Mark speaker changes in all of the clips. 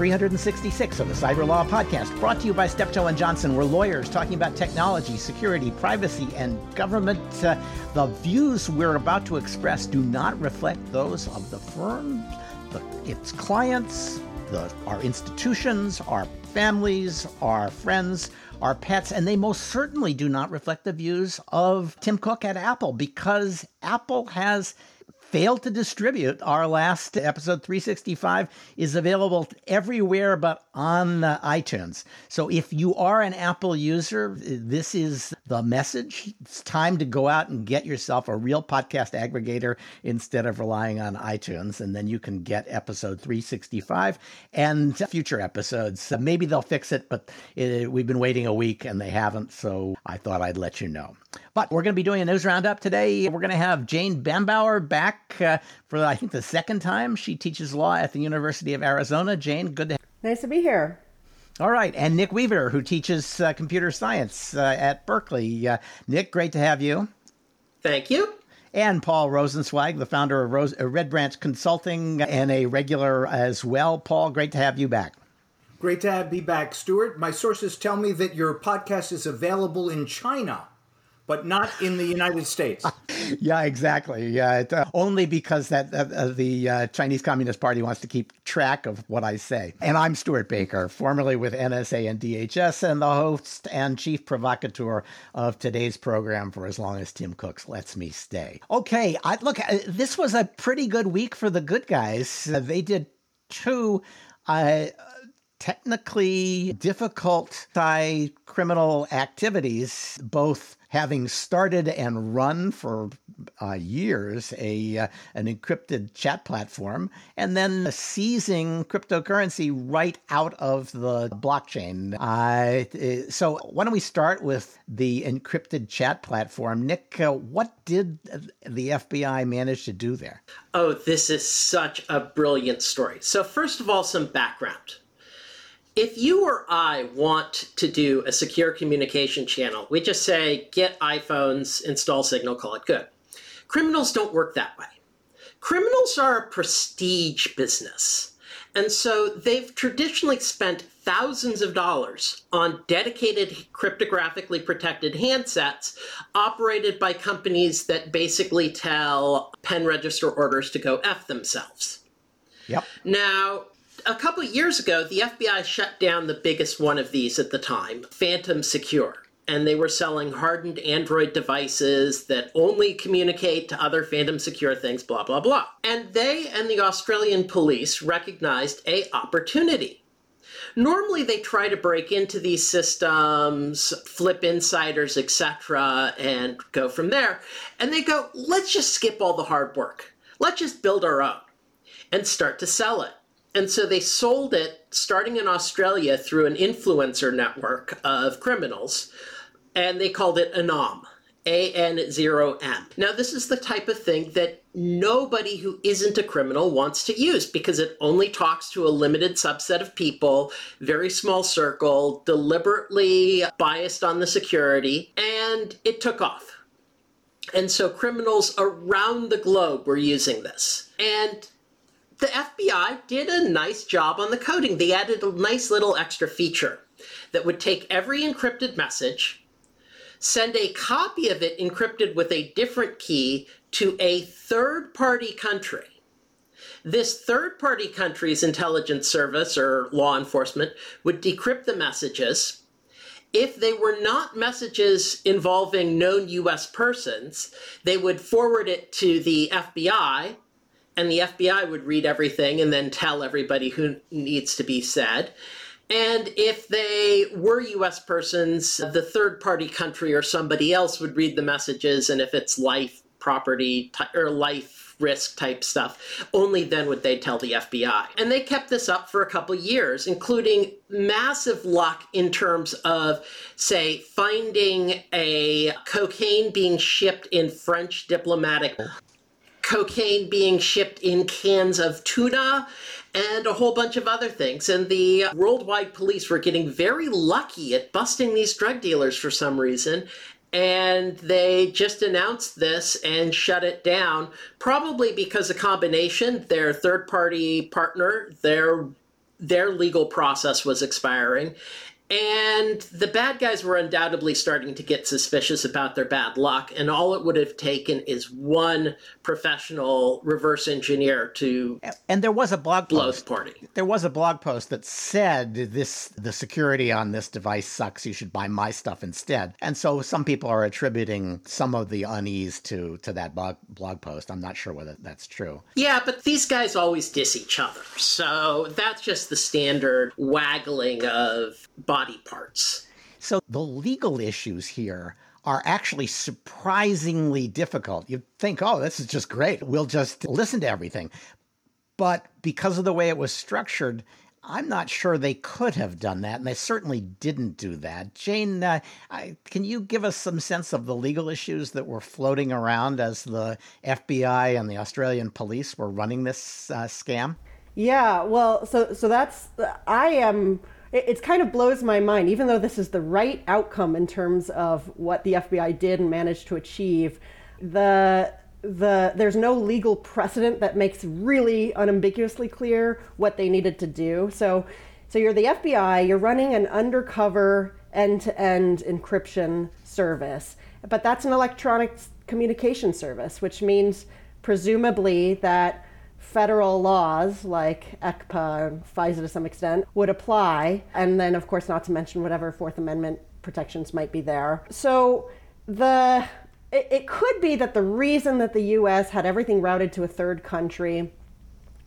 Speaker 1: 366 of the Cyber Law Podcast, brought to you by Steptoe and Johnson. We're lawyers talking about technology, security, privacy, and government. Uh, the views we're about to express do not reflect those of the firm, the, its clients, the, our institutions, our families, our friends, our pets, and they most certainly do not reflect the views of Tim Cook at Apple because Apple has failed to distribute. Our last episode 365 is available everywhere but on uh, iTunes. So if you are an Apple user, this is the message. It's time to go out and get yourself a real podcast aggregator instead of relying on iTunes. And then you can get episode 365 and future episodes. Maybe they'll fix it, but it, uh, we've been waiting a week and they haven't. So I thought I'd let you know. But we're going to be doing a news roundup today. We're going to have Jane Bambauer back uh, for, I think, the second time. She teaches law at the University of Arizona. Jane, good to have
Speaker 2: Nice to be here.
Speaker 1: All right. And Nick Weaver, who teaches uh, computer science uh, at Berkeley. Uh, Nick, great to have you.
Speaker 3: Thank you.
Speaker 1: And Paul Rosenzweig, the founder of Rose, uh, Red Branch Consulting and a regular as well. Paul, great to have you back.
Speaker 4: Great to have, be back, Stewart. My sources tell me that your podcast is available in China but not in the United States.
Speaker 1: yeah, exactly. Yeah, it, uh, only because that uh, the uh, Chinese Communist Party wants to keep track of what I say. And I'm Stewart Baker, formerly with NSA and DHS, and the host and chief provocateur of today's program for as long as Tim Cooks lets me stay. Okay, I, look, uh, this was a pretty good week for the good guys. Uh, they did two uh, technically difficult criminal activities, both having started and run for uh, years a uh, an encrypted chat platform, and then seizing cryptocurrency right out of the blockchain. Uh, so why don't we start with the encrypted chat platform? Nick, uh, what did the FBI manage to do there?
Speaker 3: Oh, this is such a brilliant story. So first of all, some background if you or I want to do a secure communication channel, we just say get iPhones, install Signal, call it good. Criminals don't work that way. Criminals are a prestige business. And so they've traditionally spent thousands of dollars on dedicated cryptographically protected handsets operated by companies that basically tell pen register orders to go F themselves.
Speaker 1: Yep.
Speaker 3: Now, a couple years ago, the FBI shut down the biggest one of these at the time, Phantom Secure. And they were selling hardened Android devices that only communicate to other Phantom Secure things, blah, blah, blah. And they and the Australian police recognized a opportunity. Normally, they try to break into these systems, flip insiders, etc., and go from there. And they go, let's just skip all the hard work. Let's just build our own and start to sell it. And so they sold it starting in Australia through an influencer network of criminals, and they called it Anom. AN0M. Now, this is the type of thing that nobody who isn't a criminal wants to use because it only talks to a limited subset of people, very small circle, deliberately biased on the security, and it took off. And so criminals around the globe were using this. And the FBI did a nice job on the coding. They added a nice little extra feature that would take every encrypted message, send a copy of it encrypted with a different key to a third party country. This third party country's intelligence service or law enforcement would decrypt the messages. If they were not messages involving known US persons, they would forward it to the FBI and the FBI would read everything and then tell everybody who needs to be said. And if they were US persons, the third party country or somebody else would read the messages. And if it's life, property, or life risk type stuff, only then would they tell the FBI. And they kept this up for a couple years, including massive luck in terms of, say, finding a cocaine being shipped in French diplomatic cocaine being shipped in cans of tuna and a whole bunch of other things. And the worldwide police were getting very lucky at busting these drug dealers for some reason. And they just announced this and shut it down, probably because a combination, their third party partner, their their legal process was expiring. And the bad guys were undoubtedly starting to get suspicious about their bad luck. And all it would have taken is one professional reverse engineer to
Speaker 1: and there was a blog post.
Speaker 3: party.
Speaker 1: There was a blog post that said this the security on this device sucks. You should buy my stuff instead. And so some people are attributing some of the unease to to that blog blog post. I'm not sure whether that's true.
Speaker 3: Yeah, but these guys always diss each other. So that's just the standard waggling of body parts.
Speaker 1: So the legal issues here are actually surprisingly difficult. You'd think, oh, this is just great. We'll just listen to everything. But because of the way it was structured, I'm not sure they could have done that, and they certainly didn't do that. Jane, uh, I, can you give us some sense of the legal issues that were floating around as the FBI and the Australian police were running this uh, scam?
Speaker 2: Yeah, well, so so that's I am. It, it kind of blows my mind, even though this is the right outcome in terms of what the FBI did and managed to achieve. The the there's no legal precedent that makes really unambiguously clear what they needed to do. So so you're the FBI, you're running an undercover end-to-end encryption service, but that's an electronic communication service, which means presumably that federal laws like ECPA, FISA to some extent, would apply. And then, of course, not to mention whatever Fourth Amendment protections might be there. So the it, it could be that the reason that the U.S. had everything routed to a third country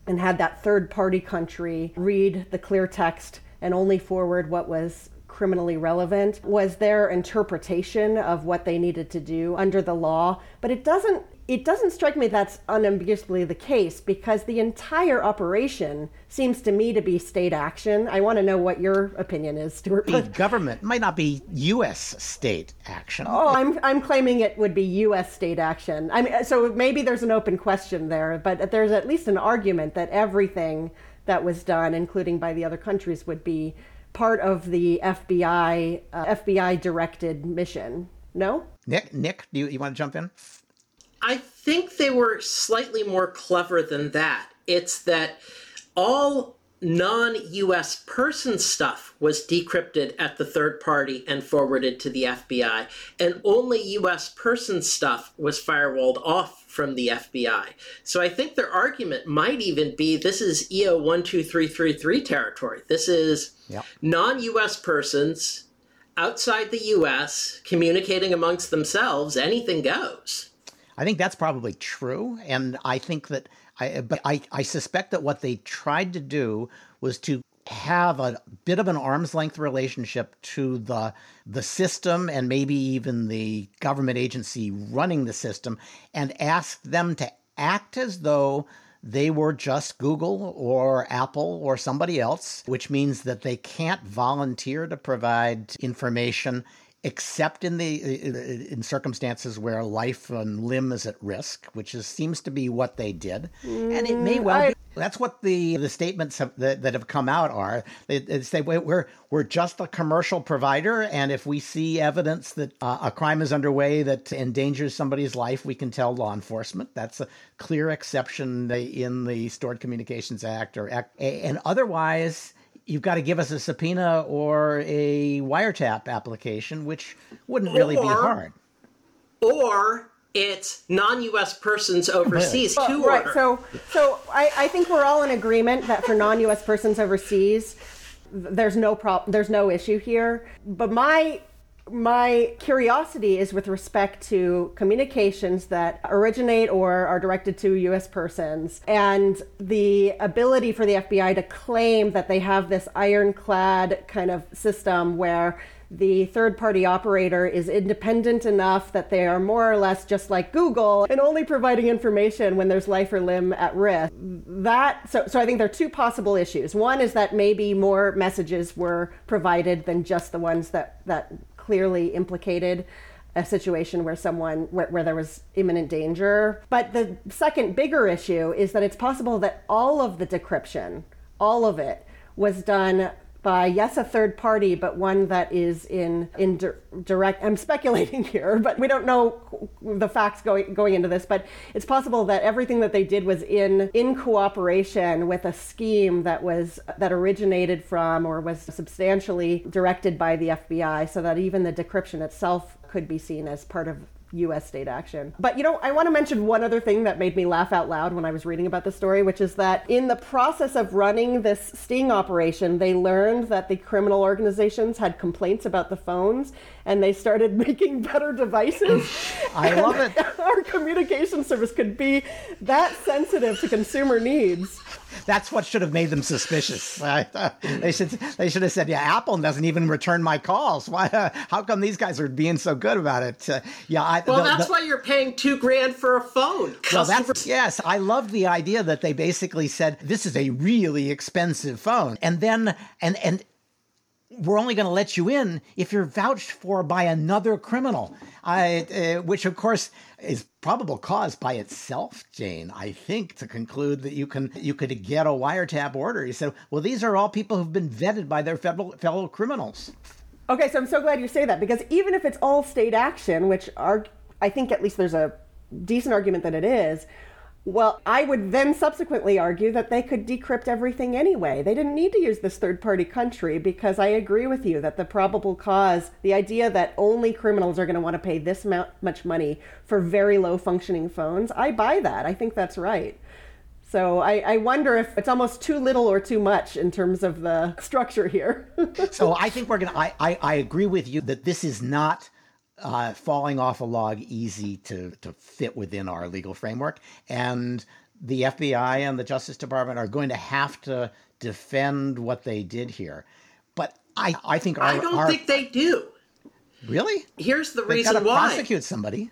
Speaker 2: and had that third party country read the clear text and only forward what was criminally relevant was their interpretation of what they needed to do under the law but it doesn't it doesn't strike me that's unambiguously the case because the entire operation seems to me to be state action. I want to know what your opinion is, Stewart.
Speaker 1: The government might not be U.S. state action.
Speaker 2: Oh, I'm I'm claiming it would be U.S. state action. I mean, so maybe there's an open question there, but there's at least an argument that everything that was done, including by the other countries, would be part of the FBI uh, FBI directed mission. No,
Speaker 1: Nick, Nick, do you, you want to jump in?
Speaker 3: I think they were slightly more clever than that. It's that all non US person stuff was decrypted at the third party and forwarded to the FBI, and only US person stuff was firewalled off from the FBI. So I think their argument might even be this is EO 12333 territory. This is
Speaker 1: Yep.
Speaker 3: non US persons outside the US communicating amongst themselves, anything goes.
Speaker 1: I think that's probably true, and I think that I but I, I suspect that what they tried to do was to have a bit of an arm's length relationship to the the system and maybe even the government agency running the system and ask them to act as though they were just Google or Apple or somebody else, which means that they can't volunteer to provide information except in the in circumstances where life and limb is at risk, which is seems to be what they did, and it may well
Speaker 2: I-
Speaker 1: be. That's what the the statements have, that, that have come out are. They, they say "We- we're we're just a commercial provider, and if we see evidence that uh, a crime is underway that endangers somebody's life, we can tell law enforcement. That's a clear exception in the Stored Communications Act, or Act, and otherwise you've got to give us a subpoena or a wiretap application, which wouldn't really be hard.
Speaker 3: Or it's non-U.S. persons overseas
Speaker 2: Well,
Speaker 3: to
Speaker 2: right.
Speaker 3: order.
Speaker 2: So, so I, I think we're all in agreement that for non-U.S. persons overseas, there's no problem. There's no issue here. But my my curiosity is with respect to communications that originate or are directed to U.S. persons, and the ability for the FBI to claim that they have this ironclad kind of system where the third party operator is independent enough that they are more or less just like Google and only providing information when there's life or limb at risk. That so so I think there are two possible issues. One is that maybe more messages were provided than just the ones that that clearly implicated a situation where someone where, where there was imminent danger. But the second bigger issue is that it's possible that all of the decryption, all of it was done by yes a third party but one that is in in di- direct i'm speculating here but we don't know the facts going going into this but it's possible that everything that they did was in in cooperation with a scheme that was that originated from or was substantially directed by the FBI so that even the decryption itself could be seen as part of US state action. But you know, I want to mention one other thing that made me laugh out loud when I was reading about the story, which is that in the process of running this sting operation, they learned that the criminal organizations had complaints about the phones and they started making better devices.
Speaker 1: I love it.
Speaker 2: Our communication service could be that sensitive to consumer needs.
Speaker 1: That's what should have made them suspicious. they should they should have said, "Yeah, Apple doesn't even return my calls. Why? Uh, how come these guys are being so good about it?" Uh, yeah, I,
Speaker 3: well, the, that's the, why you're paying two grand for a phone.
Speaker 1: Well, that's yes. I love the idea that they basically said this is a really expensive phone, and then and and we're only going to let you in if you're vouched for by another criminal, uh, which of course is probable cause by itself, Jane. I think to conclude that you can you could get a wiretap order. You said, well, these are all people who've been vetted by their fellow fellow criminals.
Speaker 2: Okay, so I'm so glad you say that because even if it's all state action, which are I think at least there's a decent argument that it is, well, I would then subsequently argue that they could decrypt everything anyway. They didn't need to use this third party country because I agree with you that the probable cause, the idea that only criminals are going to want to pay this much money for very low functioning phones, I buy that. I think that's right. So I, I, wonder if it's almost too little or too much in terms of the structure here.
Speaker 1: so I think we're going to, I, I agree with you that this is not uh, falling off a log easy to, to fit within our legal framework. And the FBI and the Justice Department are going to have to defend what they did here. But I, I think our,
Speaker 3: I don't
Speaker 1: our,
Speaker 3: think they do.
Speaker 1: Really?
Speaker 3: Here's the
Speaker 1: They've
Speaker 3: reason
Speaker 1: why.
Speaker 3: Prosecute
Speaker 1: somebody.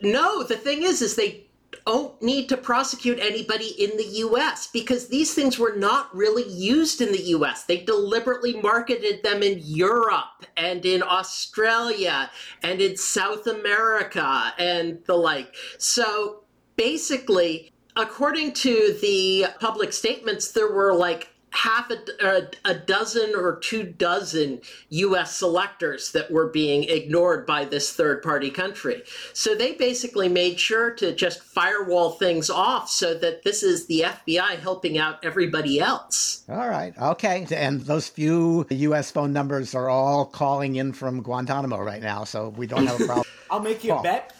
Speaker 3: No, the thing is, is they don't need to prosecute anybody in the US because these things were not really used in the US. They deliberately marketed them in Europe and in Australia and in South America and the like. So basically, according to the public statements, there were like half a, a, a, dozen or two dozen US selectors that were being ignored by this third party country. So they basically made sure to just firewall things off so that this is the FBI helping out everybody else.
Speaker 1: All right. Okay. And those few US phone numbers are all calling in from Guantanamo right now. So we don't have a problem.
Speaker 4: I'll make you a bet.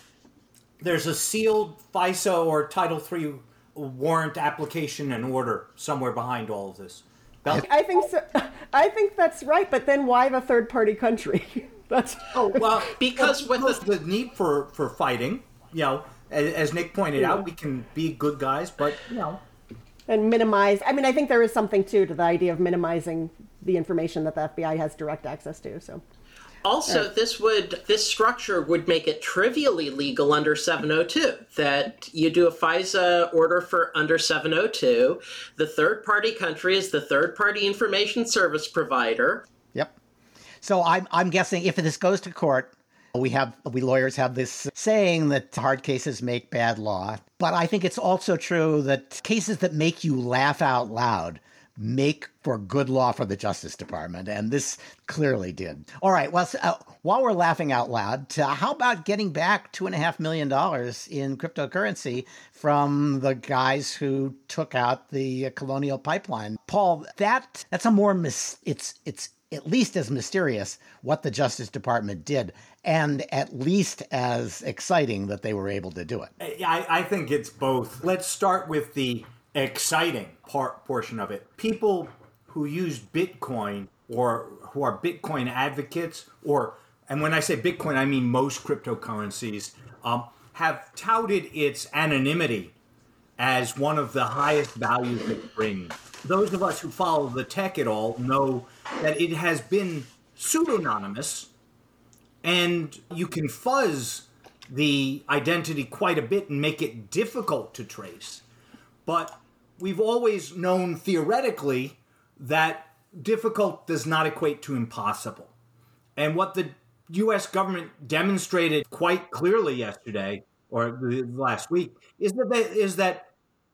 Speaker 4: There's a sealed FISA or Title III warrant application and order somewhere behind all of this.
Speaker 2: I think so. I think that's right, but then why the third party country? that's
Speaker 4: oh well
Speaker 3: because
Speaker 4: well, with the, the, need for for fighting, you know, as, as Nick pointed yeah. out, we can be good guys, but you know,
Speaker 2: and minimize. I mean, I think there is something too to the idea of minimizing the information that the FBI has direct access to. So
Speaker 3: also, this would this structure would make it trivially legal under 702 that you do a FISA order for under 702. The third party country is the third party information service provider.
Speaker 1: Yep. So I'm I'm guessing if this goes to court, we have we lawyers have this saying that hard cases make bad law, but I think it's also true that cases that make you laugh out loud make for good law for the Justice Department, and this clearly did. All right, well, uh, while we're laughing out loud, uh, how about getting back two and a half million dollars in cryptocurrency from the guys who took out the uh, Colonial Pipeline? Paul, that that's a more mis- it's it's at least as mysterious what the Justice Department did, and at least as exciting that they were able to do it.
Speaker 4: I, I think it's both. Let's start with the exciting part portion of it. People who use Bitcoin or who are Bitcoin advocates, or and when I say Bitcoin, I mean most cryptocurrencies, um, have touted its anonymity as one of the highest values it brings. Those of us who follow the tech at all know that it has been pseudonymous, and you can fuzz the identity quite a bit and make it difficult to trace. But we've always known theoretically that difficult does not equate to impossible. And what the US government demonstrated quite clearly yesterday or last week is that they, is that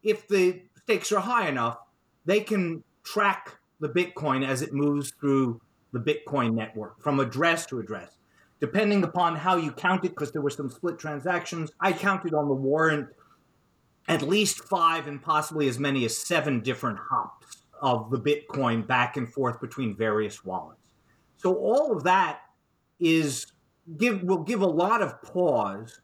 Speaker 4: if the stakes are high enough, they can track the Bitcoin as it moves through the Bitcoin network from address to address. Depending upon how you count it, because there were some split transactions, I counted on the warrant at least five and possibly as many as seven different hops of the Bitcoin back and forth between various wallets. So all of that is give will give a lot of pause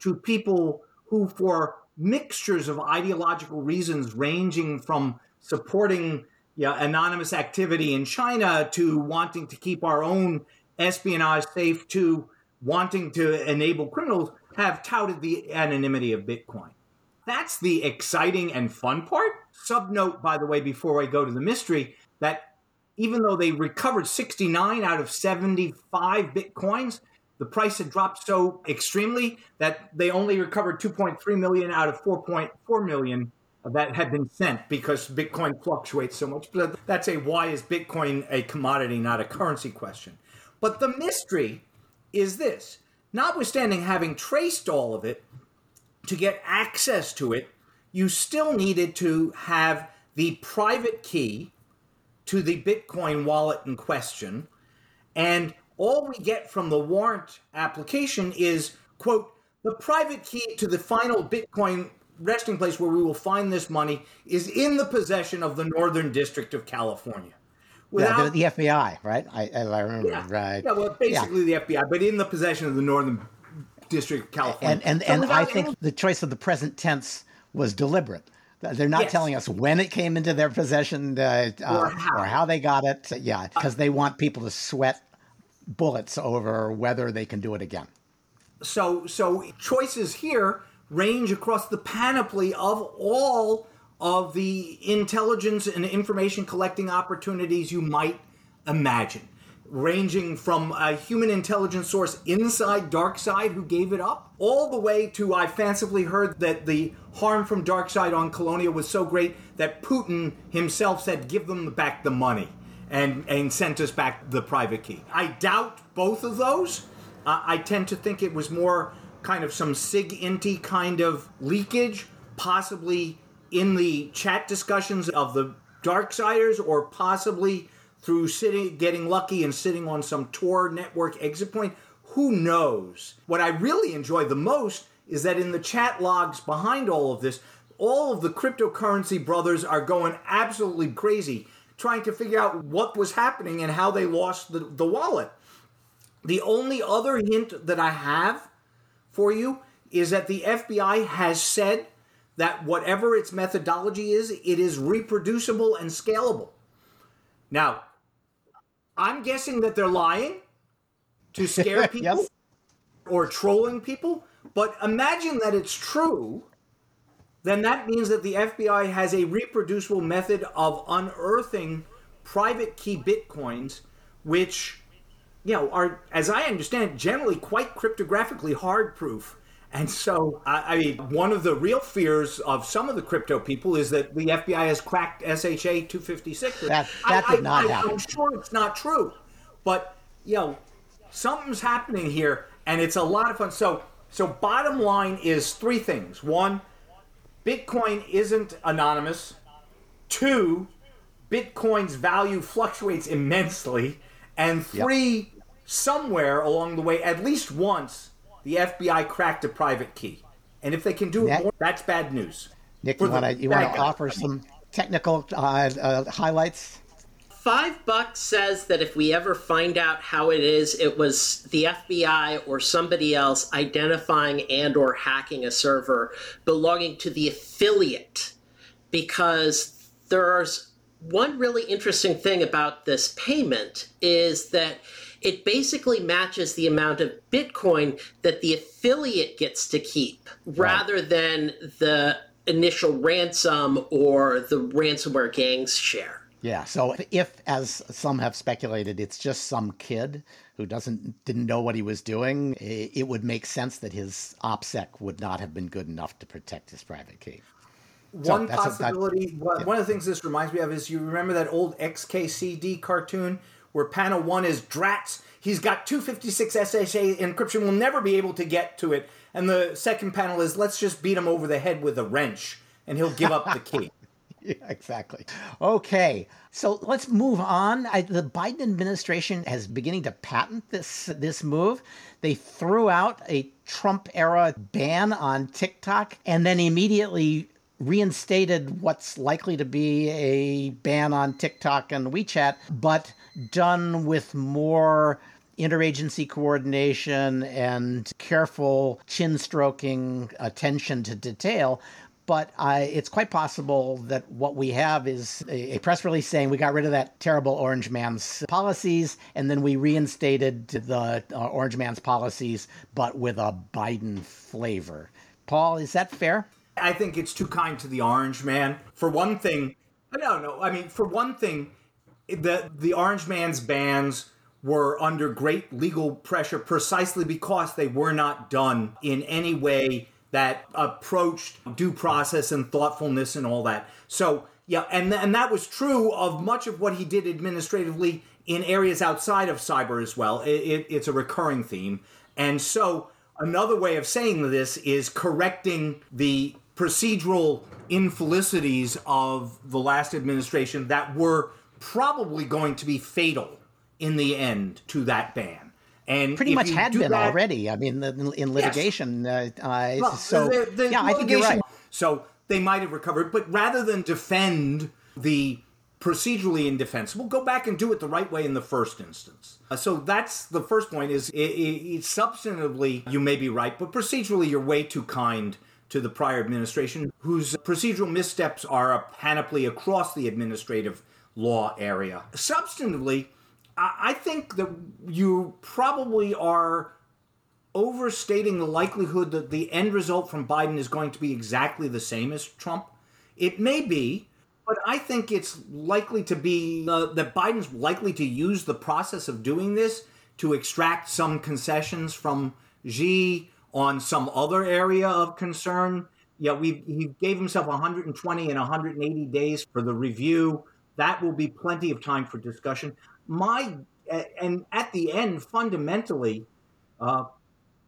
Speaker 4: to people who, for mixtures of ideological reasons ranging from supporting anonymous activity in China to wanting to keep our own espionage safe to wanting to enable criminals have touted the anonymity of Bitcoin. That's the exciting and fun part. Subnote, by the way, before I go to the mystery, that even though they recovered 69 out of 75 Bitcoins, the price had dropped so extremely that they only recovered 2.3 million out of 4.4 million that had been sent because Bitcoin fluctuates so much. But that's a why is Bitcoin a commodity, not a currency question. But the mystery is this notwithstanding having traced all of it, to get access to it, you still needed to have the private key to the Bitcoin wallet in question. And all we get from the warrant application is, quote, the private key to the final Bitcoin resting place where we will find this money is in the possession of the Northern District of California.
Speaker 1: Without, yeah, the, FBI, right? I, I remember,
Speaker 4: yeah.
Speaker 1: right?
Speaker 4: Yeah, well, basically yeah. the FBI, but in the possession of the Northern District of California.
Speaker 1: And and, and I think the choice of the present tense was deliberate. They're not yes. telling us when it came into their possession uh, or, how. or, how. they got it. Yeah, because they want people to sweat bullets over whether they can do it again.
Speaker 4: So, so choices here range across the panoply of all of the intelligence and information collecting opportunities you might imagine ranging from a human intelligence source inside DarkSide who gave it up, all the way to I fancifully heard that the harm from DarkSide on Colonia was so great that Putin himself said, "Give them back the money," and and sent us back the private key. I doubt both of those. Uh, I tend to think it was more kind of some sig inti kind of leakage, possibly in the chat discussions of the Darksiders, or possibly through sitting, getting lucky and sitting on some Tor network exit point. Who knows? What I really enjoy the most is that in the chat logs behind all of this, all of the cryptocurrency brothers are going absolutely crazy trying to figure out what was happening and how they lost the, the wallet. The only other hint that I have for you is that the FBI has said that whatever its methodology is, it is reproducible and scalable. Now, I'm guessing that they're lying to scare people or trolling people. But imagine that it's true, then that means that the FBI has a reproducible method of unearthing private key bitcoins, which, you know, are, as I understand, generally quite cryptographically hard proof. And so, I mean, one of the real fears of some of the crypto people is that the FBI has cracked SHA 256.
Speaker 1: That, that I, did not I, happen.
Speaker 4: I'm sure it's not true. But, you know, something's happening here, and it's a lot of fun. So, so bottom line is three things. One, Bitcoin isn't anonymous. Two, Bitcoin's value fluctuates immensely. And three, yep. somewhere along the way, at least once, the FBI cracked a private key. And if they can do it more, that's bad news.
Speaker 1: Nick, you want to you want to offer some technical uh, uh, highlights?
Speaker 3: Five bucks says that if we ever find out how it is, it was the FBI or somebody else identifying and or hacking a server belonging to the affiliate, because there's one really interesting thing about this payment is that it basically matches the amount of Bitcoin that the affiliate gets to keep right. rather than the initial ransom or the ransomware gang's share.
Speaker 1: Yeah. So if, as some have speculated, it's just some kid who doesn't didn't know what he was doing, it would make sense that his OPSEC would not have been good enough to protect his private key.
Speaker 4: One so possibility. A, that, yeah. One of the things this reminds me of is you remember that old XKCD cartoon where panel one is Drats. He's got 256 SSH encryption. We'll never be able to get to it. And the second panel is let's just beat him over the head with a wrench, and he'll give up the key.
Speaker 1: yeah, exactly. Okay, so let's move on. I, the Biden administration has beginning to patent this this move. They threw out a Trump era ban on TikTok and then immediately reinstated what's likely to be a ban on TikTok and WeChat, but done with more interagency coordination and careful chin stroking attention to detail. But I, it's quite possible that what we have is a, a, press release saying we got rid of that terrible Orange Man's policies, and then we reinstated the uh, Orange Man's policies, but with a Biden flavor. Paul, is that fair?
Speaker 4: I think it's too kind to the Orange Man. For one thing, I don't know. I mean, for one thing, the the Orange Man's bans were under great legal pressure precisely because they were not done in any way that approached due process and thoughtfulness and all that. So, yeah, and and that was true of much of what he did administratively in areas outside of cyber as well. It, it, it's a recurring theme. And so, another way of saying this is correcting the procedural infelicities of the last administration that were probably going to be fatal in the end to that ban. And
Speaker 1: pretty much had been that, already. I mean, in litigation. Yes. Uh, uh, well, so the, the yeah, I think you're right.
Speaker 4: So they might have recovered, but rather than defend the procedurally indefensible, go back and do it the right way in the first instance. Uh, so that's the first point. Is it, it, it, substantively you may be right, but procedurally you're way too kind to the prior administration, whose procedural missteps are a panoply across the administrative law area. Substantively, I think that you probably are overstating the likelihood that the end result from Biden is going to be exactly the same as Trump. It may be, but I think it's likely to be uh, that Biden's likely to use the process of doing this to extract some concessions from Xi on some other area of concern. Yeah, we he gave himself 120 and 180 days for the review. That will be plenty of time for discussion my and at the end, fundamentally, uh,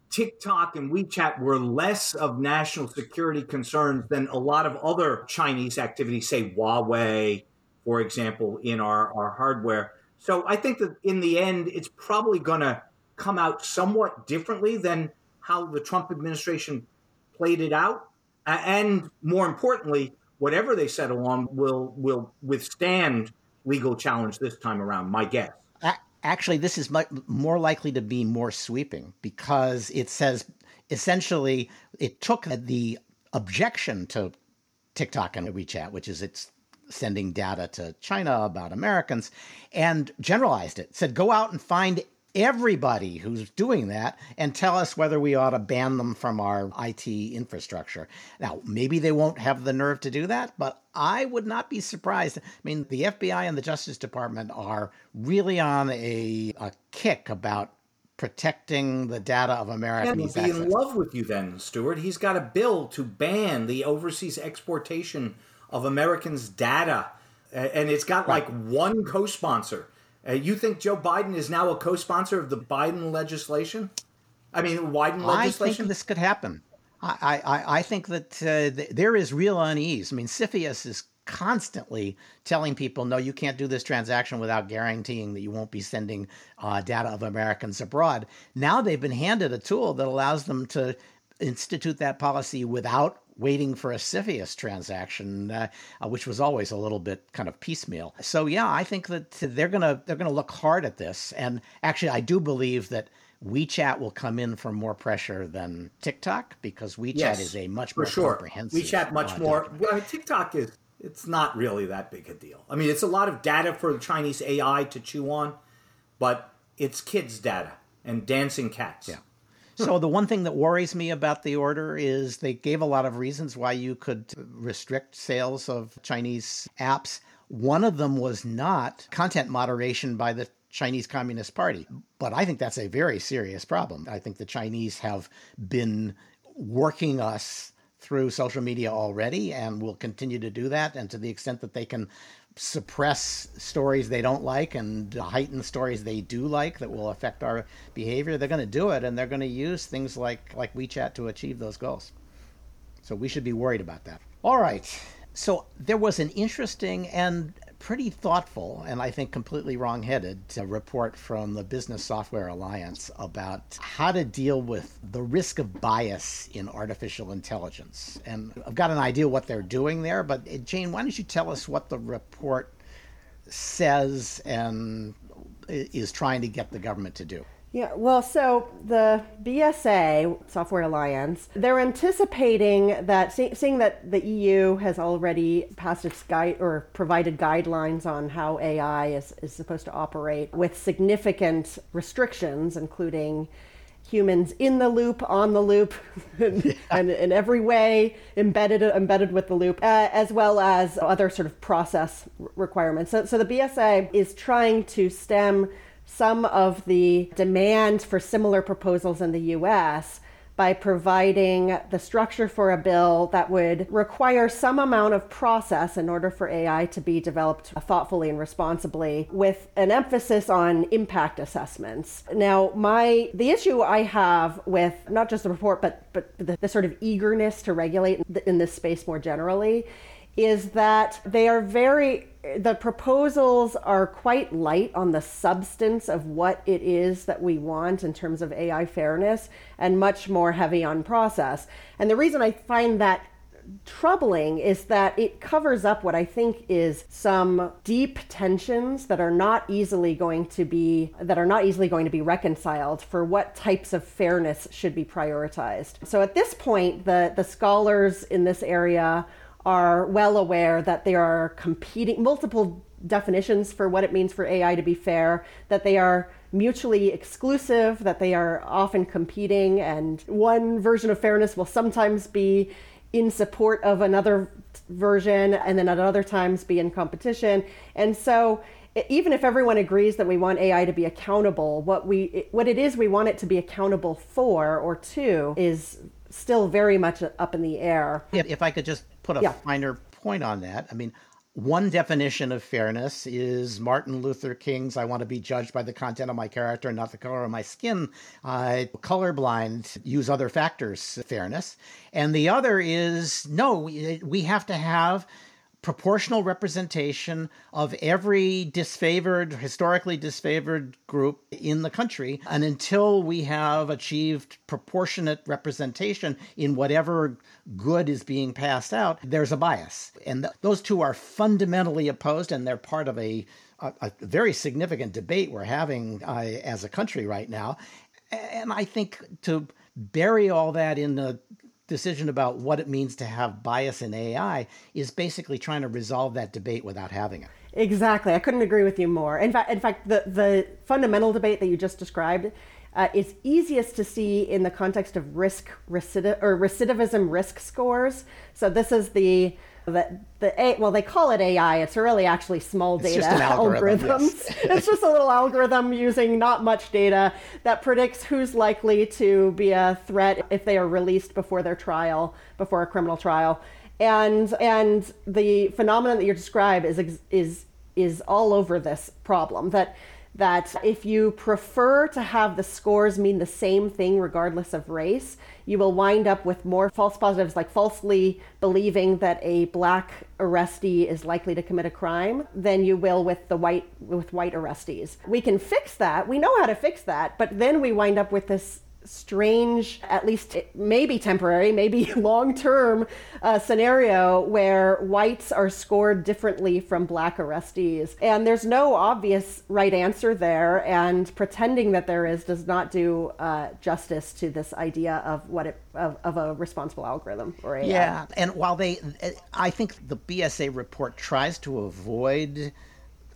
Speaker 4: TikTok and WeChat were less of national security concerns than a lot of other Chinese activities, say Huawei, for example, in our, our hardware. So I think that in the end, it's probably going to come out somewhat differently than how the Trump administration played it out. And more importantly, whatever they settle on will will withstand legal challenge this time around, my guess.
Speaker 1: Actually, this is much more likely to be more sweeping because it says essentially it took the objection to TikTok and WeChat, which is it's sending data to China about Americans, and generalized it. Said, go out and find everybody who's doing that and tell us whether we ought to ban them from our IT infrastructure. Now, maybe they won't have the nerve to do that, but I would not be surprised. I mean, the FBI and the Justice Department are really on a, a kick about protecting the data of Americans.
Speaker 4: Yeah, he'll be in love with you then, Stewart. He's got a bill to ban the overseas exportation of Americans' data. And it's got right. like one co sponsor uh, you think Joe Biden is now a co-sponsor of the Biden legislation? I mean, Biden legislation.
Speaker 1: I think this could happen. I, I, I think that uh, th- there is real unease. I mean, CFIUS is constantly telling people, no, you can't do this transaction without guaranteeing that you won't be sending uh, data of Americans abroad. Now they've been handed a tool that allows them to institute that policy without waiting for a CFIUS transaction, uh, uh, which was always a little bit kind of piecemeal. So yeah, I think that they're gonna they're gonna look hard at this, and actually, I do believe that. WeChat will come in for more pressure than TikTok because WeChat yes, is a much more sure. comprehensive.
Speaker 4: WeChat much uh, more. Well, I mean, TikTok is it's not really that big a deal. I mean, it's a lot of data for the Chinese AI to chew on, but it's kids' data and dancing cats.
Speaker 1: Yeah. So the one thing that worries me about the order is they gave a lot of reasons why you could restrict sales of Chinese apps. One of them was not content moderation by the Chinese Communist Party. But I think that's a very serious problem. I think the Chinese have been working us through social media already and will continue to do that. And to the extent that they can suppress stories they don't like and heighten stories they do like that will affect our behavior, they're going to do it, and they're going to use things like like WeChat to achieve those goals. So we should be worried about that. All right. So there was an interesting and pretty thoughtful and I think completely wrong-headed report from the Business Software Alliance about how to deal with the risk of bias in artificial intelligence. And I've got an idea what they're doing there, but uh, Jane, why don't you tell us what the report says and is trying to get the government to do?
Speaker 2: Yeah, well, so the BSA, Software Alliance, they're anticipating that, see, seeing that the EU has already passed its guide or provided guidelines on how AI is, is supposed to operate with significant restrictions, including humans in the loop, on the loop, and, and in every way embedded embedded with the loop, uh, as well as other sort of process requirements. So, so the BSA is trying to stem some of the demand for similar proposals in the US by providing the structure for a bill that would require some amount of process in order for AI to be developed thoughtfully and responsibly with an emphasis on impact assessments. Now, my the issue I have with not just the report but but the, the sort of eagerness to regulate in this space more generally is that they are very the proposals are quite light on the substance of what it is that we want in terms of AI fairness and much more heavy on process. And the reason I find that troubling is that it covers up what I think is some deep tensions that are not easily going to be that are not easily going to be reconciled for what types of fairness should be prioritized. So at this point the the scholars in this area are well aware that there are competing multiple definitions for what it means for AI to be fair, that they are mutually exclusive, that they are often competing, and one version of fairness will sometimes be in support of another version and then at other times be in competition. And so even if everyone agrees that we want AI to be accountable, what we what it is we want it to be accountable for or to is still very much up in the air.
Speaker 1: If I could just put a yeah. finer point on that, I mean, one definition of fairness is Martin Luther King's I want to be judged by the content of my character and not the color of my skin. Uh, colorblind use other factors fairness. And the other is no, we have to have proportional representation of every disfavored, historically disfavored group in the country. And until we have achieved proportionate representation in whatever good is being passed out, there's a bias. And th- those two are fundamentally opposed, and they're part of a, a, a very significant debate we're having uh, as a country right now. And I think to bury all that in the decision about what it means to have bias in AI is basically trying to resolve that debate without having it.
Speaker 2: Exactly. I couldn't agree with you more. In fact, in fact, the, the fundamental debate that you just described uh, is easiest to see in the context of risk recidiv- or recidivism risk scores. So this is the the, the A, well, they call it AI. It's really actually small data algorithms. Yes. it's just a little algorithm using not much data that predicts who's likely to be a threat if they are released before their trial, before a criminal trial. And and the phenomenon that you describe is is is all over this problem that that if you prefer to have the scores mean the same thing regardless of race, you will wind up with more false positives, like falsely believing that a black arrestee is likely to commit a crime, than you will with the white with white arrestees. We can fix that. We know how to fix that, but then we wind up with this strange, at least maybe temporary, maybe long term uh, scenario where whites are scored differently from black arrestees. And there's no obvious right answer there, and pretending that there is does not do uh, justice to this idea of what it of, of a responsible algorithm or AI.
Speaker 1: Yeah, and while they, I think the BSA report tries to avoid.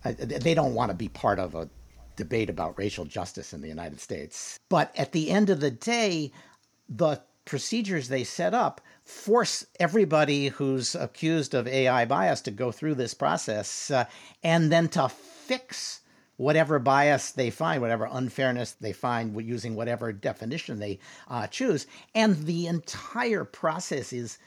Speaker 1: They don't want to be part of a debate about racial justice in the United States. But at the end of the day, the procedures they set up force everybody who's accused of AI bias to go through this process uh, and then to fix whatever bias they find, whatever unfairness they find using whatever definition they uh, choose. And the entire process is,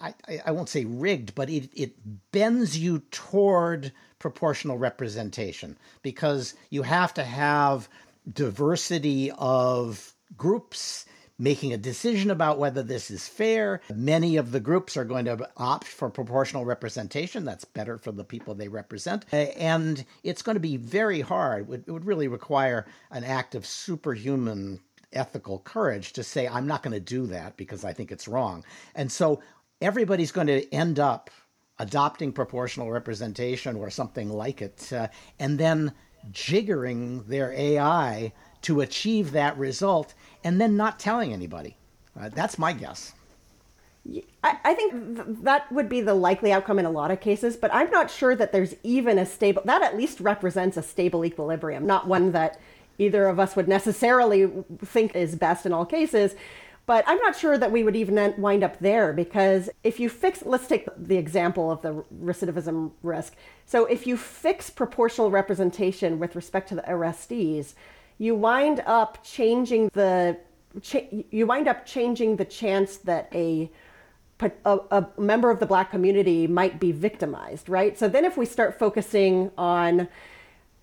Speaker 1: I, I, I won't say rigged, but it, it bends you toward proportional representation because you have to have diversity of groups making a decision about whether this is fair. Many of the groups are going to opt for proportional representation. That's better for the people they represent. And it's going to be very hard. It would really require an act of superhuman ethical courage to say, I'm not going to do that because I think it's wrong. And so everybody's going to end up adopting proportional representation or something like it, uh, and then jiggering their AI to achieve that result and then not telling anybody. Uh, that's my guess.
Speaker 2: I, I think th- that would be the likely outcome in a lot of cases, but I'm not sure that there's even a stable, that at least represents a stable equilibrium, not one that either of us would necessarily think is best in all cases. But I'm not sure that we would even wind up there because if you fix, let's take the example of the recidivism risk. So if you fix proportional representation with respect to the arrestees, you wind up changing the you wind up changing the chance that a, a, a member of the black community might be victimized, right? So then if we start focusing on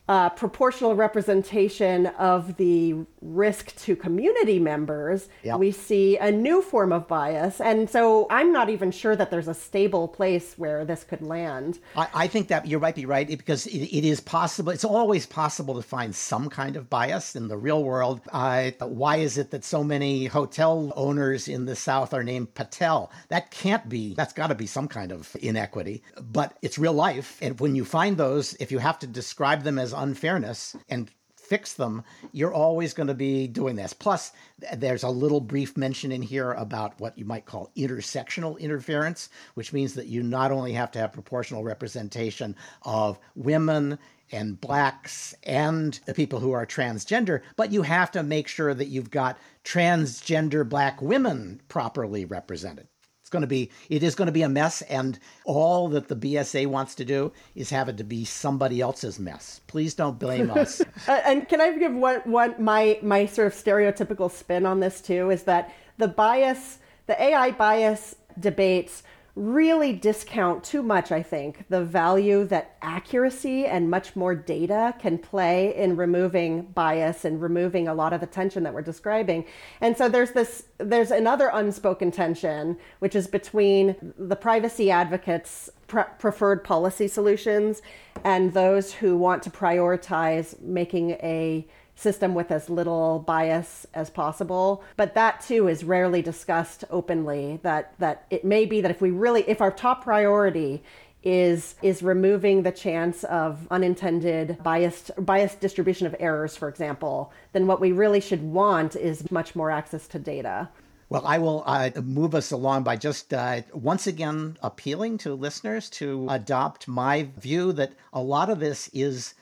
Speaker 2: uh, proportional representation of the risk to community members, yep. we see a new form of bias. And so I'm not even sure that there's a stable place where this could land.
Speaker 1: I, I think that you might be right because it, it is possible, it's always possible to find some kind of bias in the real world. Uh, why is it that so many hotel owners in the South are named Patel? That can't be, that's got to be some kind of inequity, but it's real life. And when you find those, if you have to describe them as unfairness and fix them, you're always going to be doing this. Plus, there's a little brief mention in here about what you might call intersectional interference, which means that you not only have to have proportional representation of women and blacks and the people who are transgender, but you have to make sure that you've got transgender black women properly represented going to be it is going to be a mess and all that the bsa wants to do is have it to be somebody else's mess. Please don't blame us.
Speaker 2: Uh, and can i give one one my my sort of stereotypical spin on this too is that the bias the ai bias debates really discount too much, I think, the value that accuracy and much more data can play in removing bias and removing a lot of the tension that we're describing. And so there's this, there's another unspoken tension, which is between the privacy advocates' pre- preferred policy solutions and those who want to prioritize making a system with as little bias as possible. But that too is rarely discussed openly. That that it may be that if we really if our top priority is is removing the chance of unintended biased biased distribution of errors, for example, then what we really should want is much more access to data.
Speaker 1: Well, I will uh, move us along by just uh, once again appealing to listeners to adopt my view that a lot of this is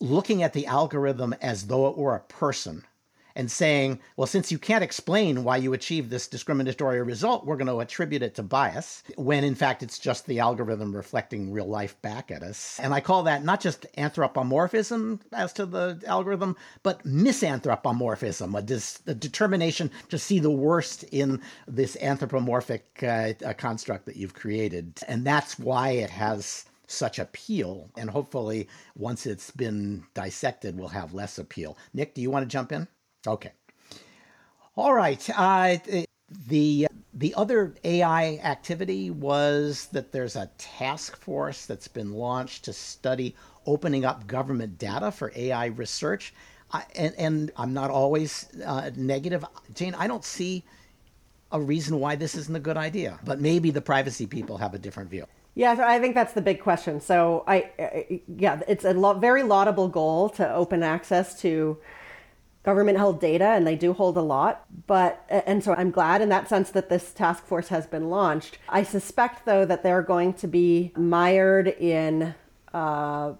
Speaker 1: looking at the algorithm as though it were a person and saying, well, since you can't explain why you achieved this discriminatory result, we're going to attribute it to bias, when in fact it's just the algorithm reflecting real life back at us. And I call that not just anthropomorphism as to the algorithm, but misanthropomorphism, a, dis- a determination to see the worst in this anthropomorphic uh, construct that you've created. And that's why it has such appeal. And hopefully, once it's been dissected, will have less appeal. Nick, do you want to jump in? Okay. All right. Uh, the the other AI activity was that there's a task force that's been launched to study opening up government data for AI research. I, and, and, I'm not always uh, negative. Jane, I don't see a reason why this isn't a good idea, but maybe the privacy people have a different view.
Speaker 2: Yeah, so I think that's the big question. So I, yeah, it's a lo- very laudable goal to open access to government held data, and they do hold a lot. But and so I'm glad in that sense that this task force has been launched. I suspect though that they're going to be mired in uh,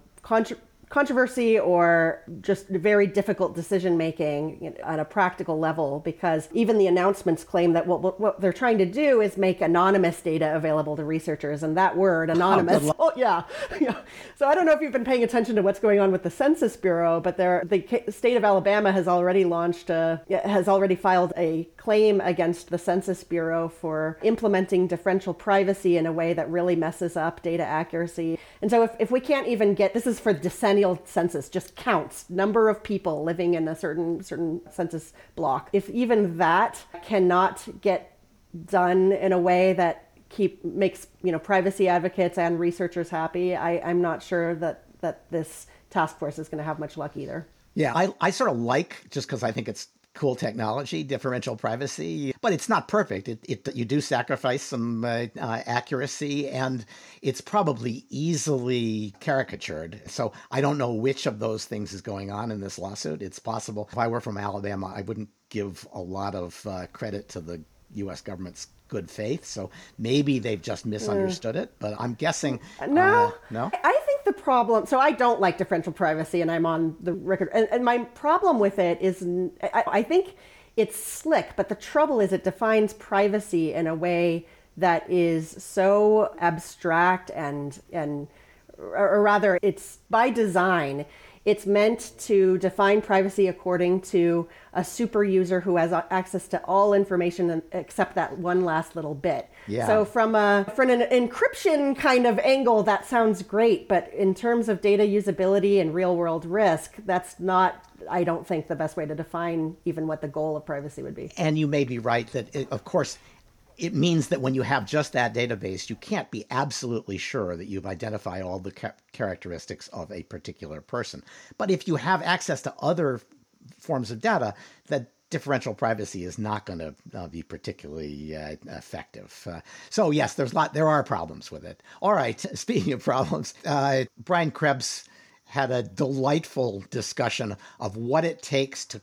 Speaker 2: controversy or just very difficult decision making on a practical level because even the announcements claim that what, what they're trying to do is make anonymous data available to researchers and that word oh, anonymous oh, oh yeah. yeah so i don't know if you've been paying attention to what's going on with the census bureau but the state of alabama has already launched a, has already filed a claim against the census bureau for implementing differential privacy in a way that really messes up data accuracy And so if, if we can't even get this is for the decennial census, just counts number of people living in a certain certain census block. If even that cannot get done in a way that keep makes you know privacy advocates and researchers happy, I, I'm not sure that that this task force is going to have much luck either.
Speaker 1: Yeah, I, I sort of like just because I think it's cool technology, differential privacy, but it's not perfect. It, it you do sacrifice some uh, uh, accuracy, and it's probably easily caricatured. So I don't know which of those things is going on in this lawsuit. It's possible. If I were from Alabama, I wouldn't give a lot of uh, credit to the U.S. government's good faith. So maybe they've just misunderstood mm. it. But I'm guessing
Speaker 2: no,
Speaker 1: uh, no.
Speaker 2: I think the problem. So I don't like differential privacy, and I'm on the record. And, and my problem with it is, I, I think it's slick, but the trouble is it defines privacy in a way that is so abstract and and or rather it's by design it's meant to define privacy according to a super user who has access to all information except that one last little bit. Yeah. So from a from an encryption kind of angle, that sounds great, but in terms of data usability and real world risk, that's not I don't think the best way to define even what the goal of privacy would be.
Speaker 1: And you may be right that, it, of course, it means that when you have just that database, you can't be absolutely sure that you've identified all the ca- characteristics of a particular person. But if you have access to other forms of data, that differential privacy is not going to uh, be particularly uh, effective. Uh, so yes, there's lot there are problems with it. All right, speaking of problems, uh, Brian Krebs had a delightful discussion of what it takes to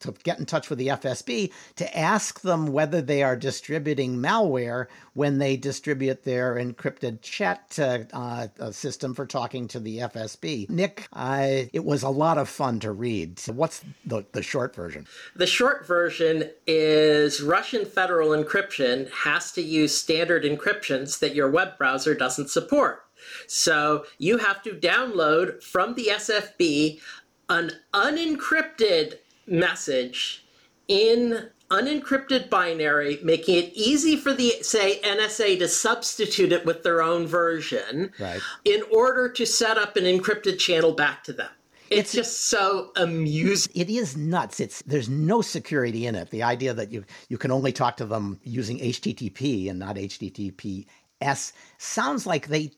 Speaker 1: to get in touch with the FSB to ask them whether they are distributing malware when they distribute their encrypted chat uh, uh, system for talking to the FSB. Nick, uh, it was a lot of fun to read. So what's the, the short version?
Speaker 3: The short version is Russian federal encryption has to use standard encryptions that your web browser doesn't support. So you have to download from the SFB an unencrypted message in unencrypted binary, making it easy for the, say, NSA to substitute it with their own version right. in order to set up an encrypted channel back to them. It's, it's, just so amusing.
Speaker 1: It is nuts. It's there's no security in it. The idea that you you can only talk to them using HTTP and not HTTPS sounds like they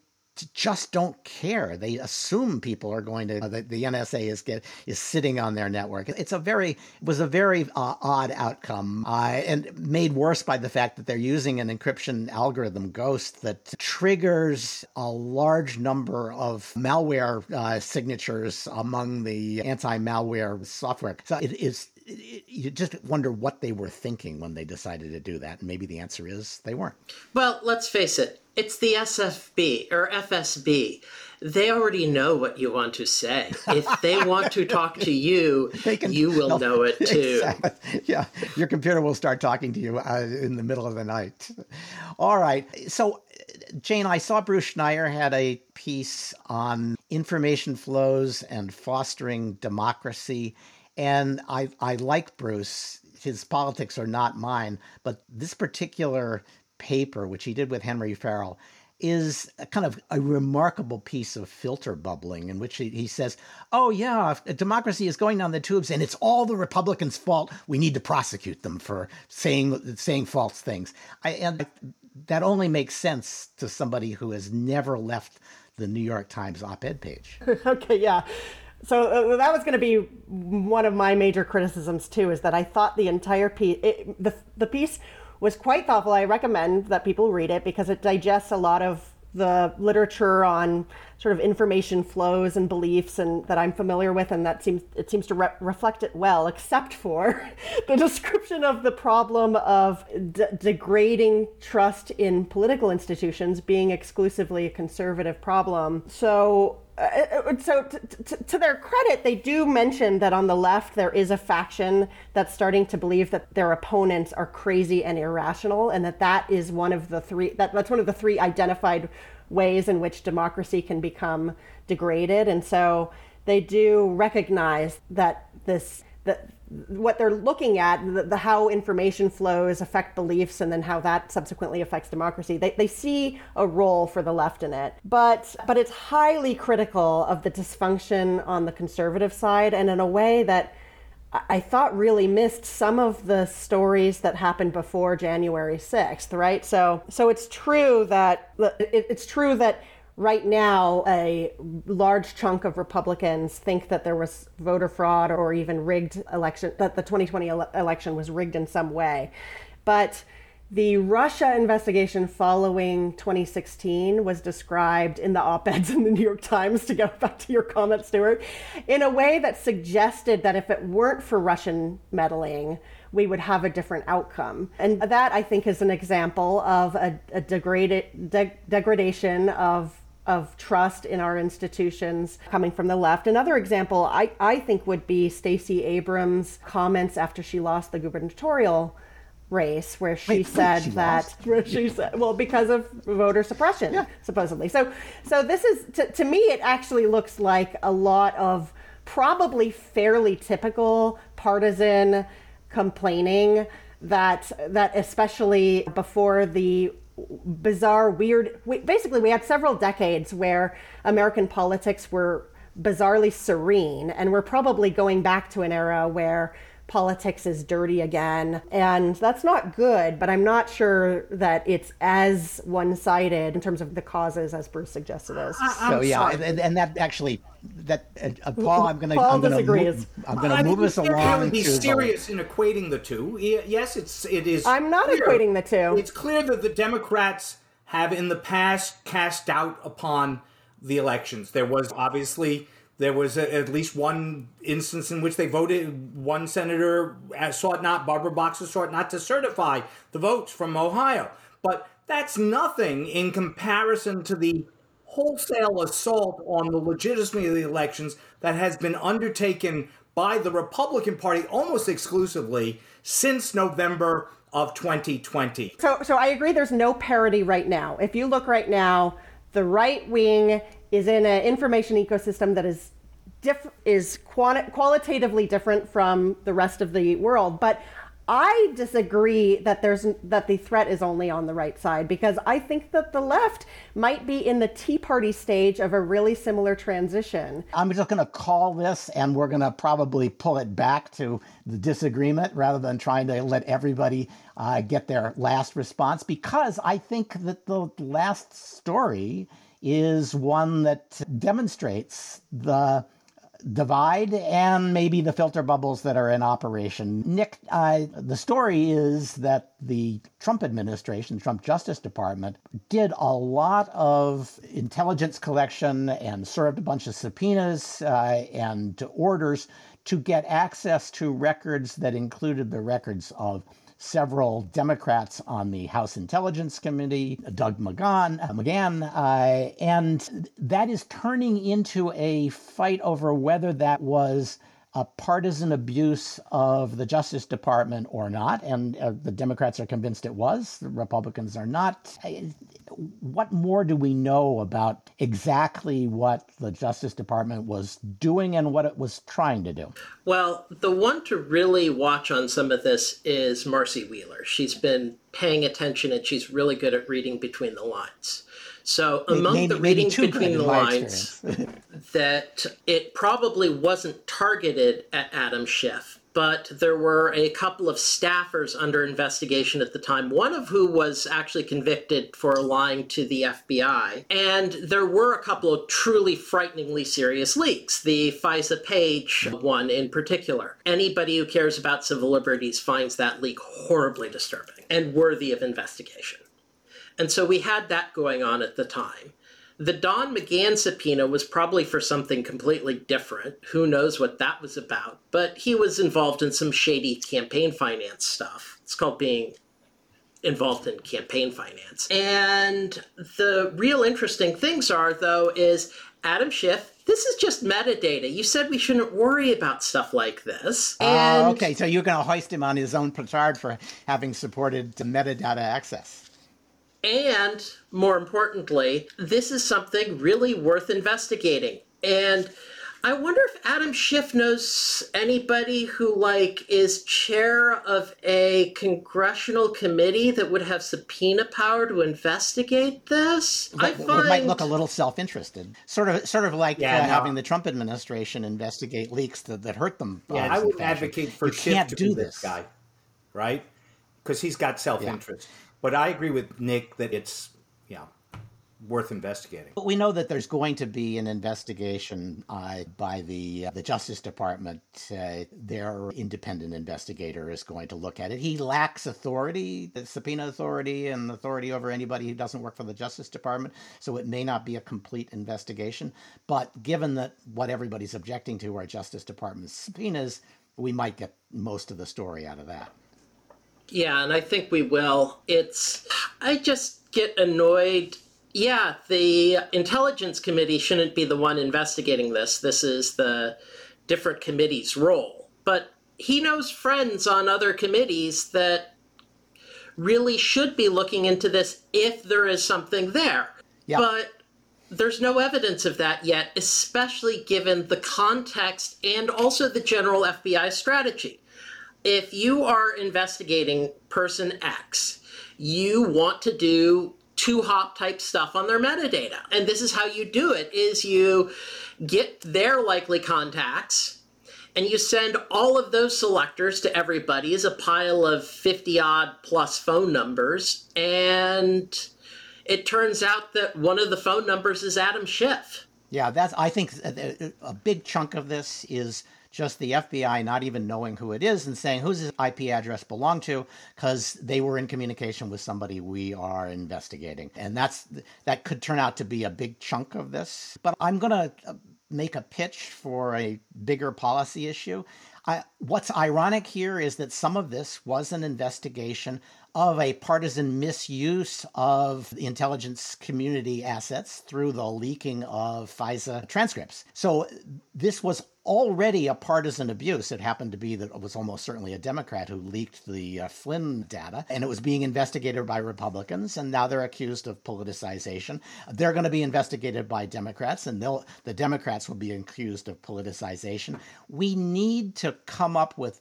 Speaker 1: just don't care. They assume people are going to. Uh, the, the, NSA is get is sitting on their network. It's a very it was a very uh, odd outcome, uh, and made worse by the fact that they're using an encryption algorithm, GOST, that triggers a large number of malware uh, signatures among the anti-malware software. So it is you just wonder what they were thinking when they decided to do that. And maybe the answer is they weren't.
Speaker 3: Well, let's face it, it's the SFB or FSB. They already know what you want to say. If they want to talk to you, can, you will no, know it too.
Speaker 1: Exactly. Yeah, your computer will start talking to you uh, in the middle of the night. All right. So, Jane, I saw Bruce Schneier had a piece on information flows and fostering democracy. And I, I like Bruce. His politics are not mine, but this particular paper, which he did with Henry Farrell, is a kind of a remarkable piece of filter bubbling in which he, he says, Oh, yeah, democracy is going down the tubes and it's all the Republicans' fault. We need to prosecute them for saying, saying false things. I, and that only makes sense to somebody who has never left the New York Times op ed page.
Speaker 2: okay, yeah so uh, that was going to be one of my major criticisms too is that i thought the entire piece it, the, the piece was quite thoughtful. I recommend that people read it because it digests a lot of the literature on sort of information flows and beliefs and that I'm familiar with and that seems it seems to re- reflect it well except for the description of the problem of d- degrading trust in political institutions being exclusively a conservative problem. So uh, uh, so t- t- to their credit they do mention that on the left there is a faction that's starting to believe that their opponents are crazy and irrational and that that is one of the three that, that's one of the three identified ways in which democracy can become degraded. And so they do recognize that this that what they're looking at, the, the, how information flows affect beliefs and then how that subsequently affects democracy. They, they see a role for the left in it. But, but it's highly critical of the dysfunction on the conservative side and in a way that I thought really missed some of the stories that happened before January 6th, right? So, so it's true that it's true that right now a large chunk of Republicans think that there was voter fraud or even rigged election that the 2020 ele- election was rigged in some way. But the Russia investigation following 2016 was described in the op eds in the New York Times, to go back to your comment, Stewart, in a way that suggested that if it weren't for Russian meddling, we would have a different outcome. And that, I think, is an example of a, a degraded, de- degradation of of trust in our institutions coming from the left. Another example I, I think would be Stacey Abrams' comments after she lost the gubernatorial race where she wait, said she that where she said well because of voter suppression yeah. supposedly so so this is to, to me it actually looks like a lot of probably fairly typical partisan complaining that that especially before the bizarre weird we, basically we had several decades where american politics were bizarrely serene and we're probably going back to an era where politics is dirty again. And that's not good, but I'm not sure that it's as one sided in terms of the causes as Bruce suggested is.
Speaker 1: so, yeah, and, and, that actually. That uh, Paul, I'm gonna. Paul I'm gonna disagrees. Move, I'm gonna move us along.
Speaker 4: He's serious in equating the two. Yes, it's it is.
Speaker 2: I'm not clear. equating the two.
Speaker 4: It's clear that the Democrats have in the past cast doubt upon the elections. There was obviously there was a, at least one instance in which they voted, one senator sought not, Barbara Boxer sought not to certify the votes from Ohio. But that's nothing in comparison to the wholesale assault on the legitimacy of the elections that has been undertaken by the Republican Party almost exclusively since November of 2020.
Speaker 2: So, so I agree there's no parity right now. If you look right now, the right wing is in an information ecosystem that is diff- is qualitatively different from the rest of the world, but I disagree that there's that the threat is only on the right side because I think that the left might be in the Tea Party stage of a really similar transition.
Speaker 1: I'm just going to call this, and we're going to probably pull it back to the disagreement rather than trying to let everybody uh, get their last response because I think that the last story is one that demonstrates the divide and maybe the filter bubbles that are in operation. Nick, uh, the story is that the Trump administration, Trump Justice Department, did a lot of intelligence collection and served a bunch of subpoenas uh, and orders to get access to records that included the records of several Democrats on the House Intelligence Committee, Doug McGahn, uh, McGahn, uh, and that is turning into a fight over whether that was a partisan abuse of the Justice Department or not, and uh, the Democrats are convinced it was. The Republicans are not. What more do we know about exactly what the Justice Department was doing and what it was trying to do?
Speaker 3: Well, the one to really watch on some of this is Marcy Wheeler. She's been paying attention and she's really good at reading between the lines. So among maybe, the reading between the lines, that it probably wasn't targeted at Adam Schiff, but there were a couple of staffers under investigation at the time, one of who was actually convicted for lying to the FBI. And there were a couple of truly frighteningly serious leaks, the FISA Page one in particular. Anybody who cares about civil liberties finds that leak horribly disturbing and worthy of investigation. And so we had that going on at the time. The Don McGahn subpoena was probably for something completely different. Who knows what that was about? But he was involved in some shady campaign finance stuff. It's called being involved in campaign finance. And the real interesting things are, though, is Adam Schiff this is just metadata. You said we shouldn't worry about stuff like this.
Speaker 1: Oh, and... okay. So you're going to hoist him on his own petard for having supported metadata access.
Speaker 3: And more importantly, this is something really worth investigating. And I wonder if Adam Schiff knows anybody who like is chair of a congressional committee that would have subpoena power to investigate this.
Speaker 1: But,
Speaker 3: I
Speaker 1: it
Speaker 3: find
Speaker 1: might look a little self-interested, sort of, sort of like
Speaker 4: Yeah,
Speaker 1: uh,
Speaker 4: no.
Speaker 1: having the Trump administration investigate leaks that, that hurt them.
Speaker 4: Yeah,
Speaker 1: uh,
Speaker 4: I would
Speaker 1: fashion.
Speaker 4: advocate for
Speaker 1: you
Speaker 4: Schiff
Speaker 1: can't
Speaker 4: to
Speaker 1: do
Speaker 4: be
Speaker 1: this
Speaker 4: this guy, right? Because he's got self-interest. But I agree with Nick that it's yeah worth investigating.
Speaker 1: But we know that there's going to be an investigation uh, by the uh, the Justice Department. Uh, their independent investigator is going to look at it. He lacks authority, the subpoena authority, and authority over anybody who doesn't work for the Justice Department. So it may not be a complete investigation. But given that what everybody's objecting to are Justice Department subpoenas, we might get most of the story out of that.
Speaker 3: Yeah, and I think we will. It's I just get annoyed. Yeah, the intelligence committee shouldn't be the one investigating this. This is the different committee's role. But he knows friends on other committees that really should be looking into this if there is something there.
Speaker 1: Yeah.
Speaker 3: But there's no evidence of that yet, especially given the context and also the general FBI strategy if you are investigating person X, you want to do two hop type stuff on their metadata. And this is how you do it is you get their likely contacts and you send all of those selectors to everybody as a pile of 50 odd plus phone numbers and it turns out that one of the phone numbers is Adam Schiff.
Speaker 1: Yeah, that's. I think a, uh, a big chunk of this is just the FBI not even knowing who it is and saying who's his IP address belong to because they were in communication with somebody we are investigating, and that's that could turn out to be a big chunk of this. But I'm gonna uh, make a pitch for a bigger policy issue. I, what's ironic here is that some of this was an investigation of a partisan misuse of the intelligence community assets through the leaking of FISA transcripts. So this was already a partisan abuse. It happened to be that it was almost certainly a Democrat who leaked the uh, Flynn data, and it was being investigated by Republicans, and now they're accused of politicization. They're going to be investigated by Democrats, and the Democrats will be accused of politicization. We need to come up with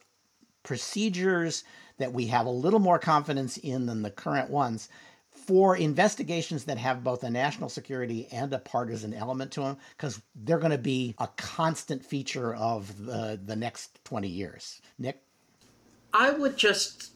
Speaker 1: procedures that we have a little more confidence in than the current ones for investigations that have both a national security and a partisan element to them because they're going to be a constant feature of the, the next 20 years nick
Speaker 3: I would just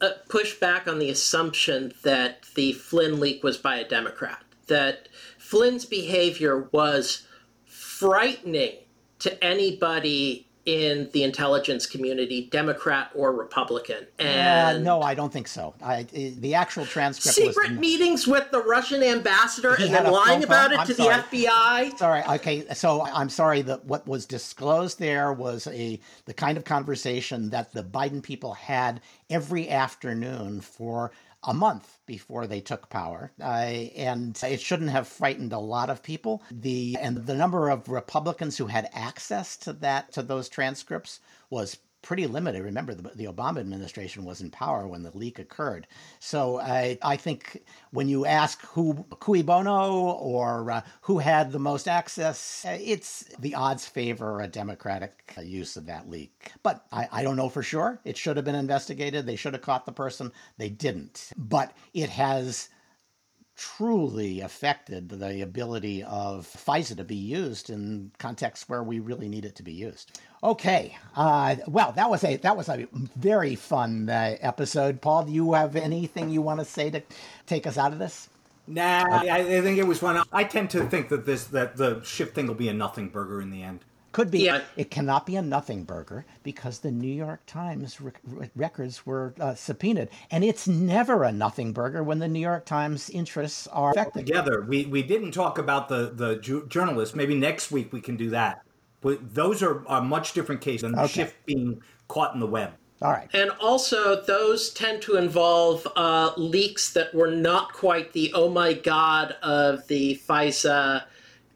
Speaker 3: uh, push back on the assumption that the Flynn leak was by a Democrat. That Flynn's behavior was frightening to anybody in the intelligence community, Democrat or Republican.
Speaker 1: uh, no i don't think so I, the actual transcript was
Speaker 3: secret meetings with the Russian ambassador and then lying about it
Speaker 1: I'm
Speaker 3: to
Speaker 1: sorry.
Speaker 3: the FBI.
Speaker 1: Sorry. Okay. So I'm sorry that what was disclosed there was a the kind of conversation that the Biden people had every afternoon for a month before they took power, uh, and it shouldn't have frightened a lot of people. The and the number of Republicans who had access to that to those transcripts was pretty limited. Remember, the, the Obama administration was in power when the leak occurred. So I, I think when you ask who cui bono or uh, who had the most access, uh, it's the odds favor a Democratic uh, use of that leak. But I, I don't know for sure. It should have been investigated. They should have caught the person. They didn't. But it has truly affected the ability of FISA to be used in contexts where we really need it to be used. Okay, uh, well, that was a that was a very fun uh, episode. Paul, do you have anything you want to say to take us out of this?
Speaker 4: Nah, I, I think it was fun. I tend to think that this that the Schiff thing will be a nothing burger in the end.
Speaker 1: Could be.
Speaker 3: Yeah.
Speaker 1: It cannot be a nothing burger because the New York Times rec- rec- records were uh, subpoenaed, and it's never a nothing burger when the New York Times interests are affected.
Speaker 4: Together, we we didn't talk about the the ju- journalists. Maybe next week we can do that. But those are a much different case than the
Speaker 1: Okay.
Speaker 4: Schiff being caught in the web.
Speaker 1: All right.
Speaker 3: And also, those tend to involve uh, leaks that were not quite the oh my god of the FISA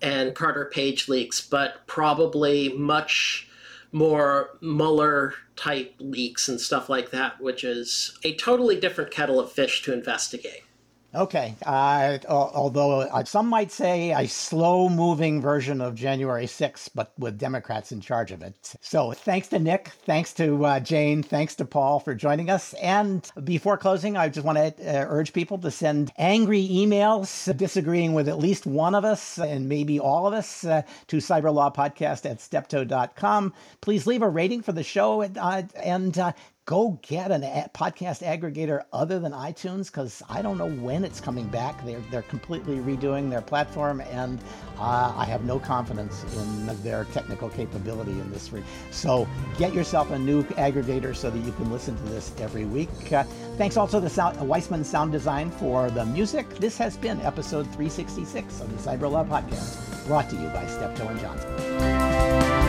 Speaker 3: and Carter Page leaks, but probably much more Mueller type leaks and stuff like that, which is a totally different kettle of fish to investigate.
Speaker 1: Okay. Uh, although uh, some might say a slow moving version of January 6th, but with Democrats in charge of it. So thanks to Nick. Thanks to uh, Jane. Thanks to Paul for joining us. And before closing, I just want to uh, urge people to send angry emails disagreeing with at least one of us and maybe all of us uh, to cyberlawpodcast at steptoe.com. Please leave a rating for the show and, uh, and go get a- podcast aggregator other than iTunes because I don't know when it's coming back. They're they're completely redoing their platform, and uh, I have no confidence in their technical capability in this. Re- so get yourself a new aggregator so that you can listen to this every week. Uh, thanks also to sound, Weissman Sound Design for the music. This has been episode 366 of the Cyber Law Podcast, brought to you by Steptoe and Johnson.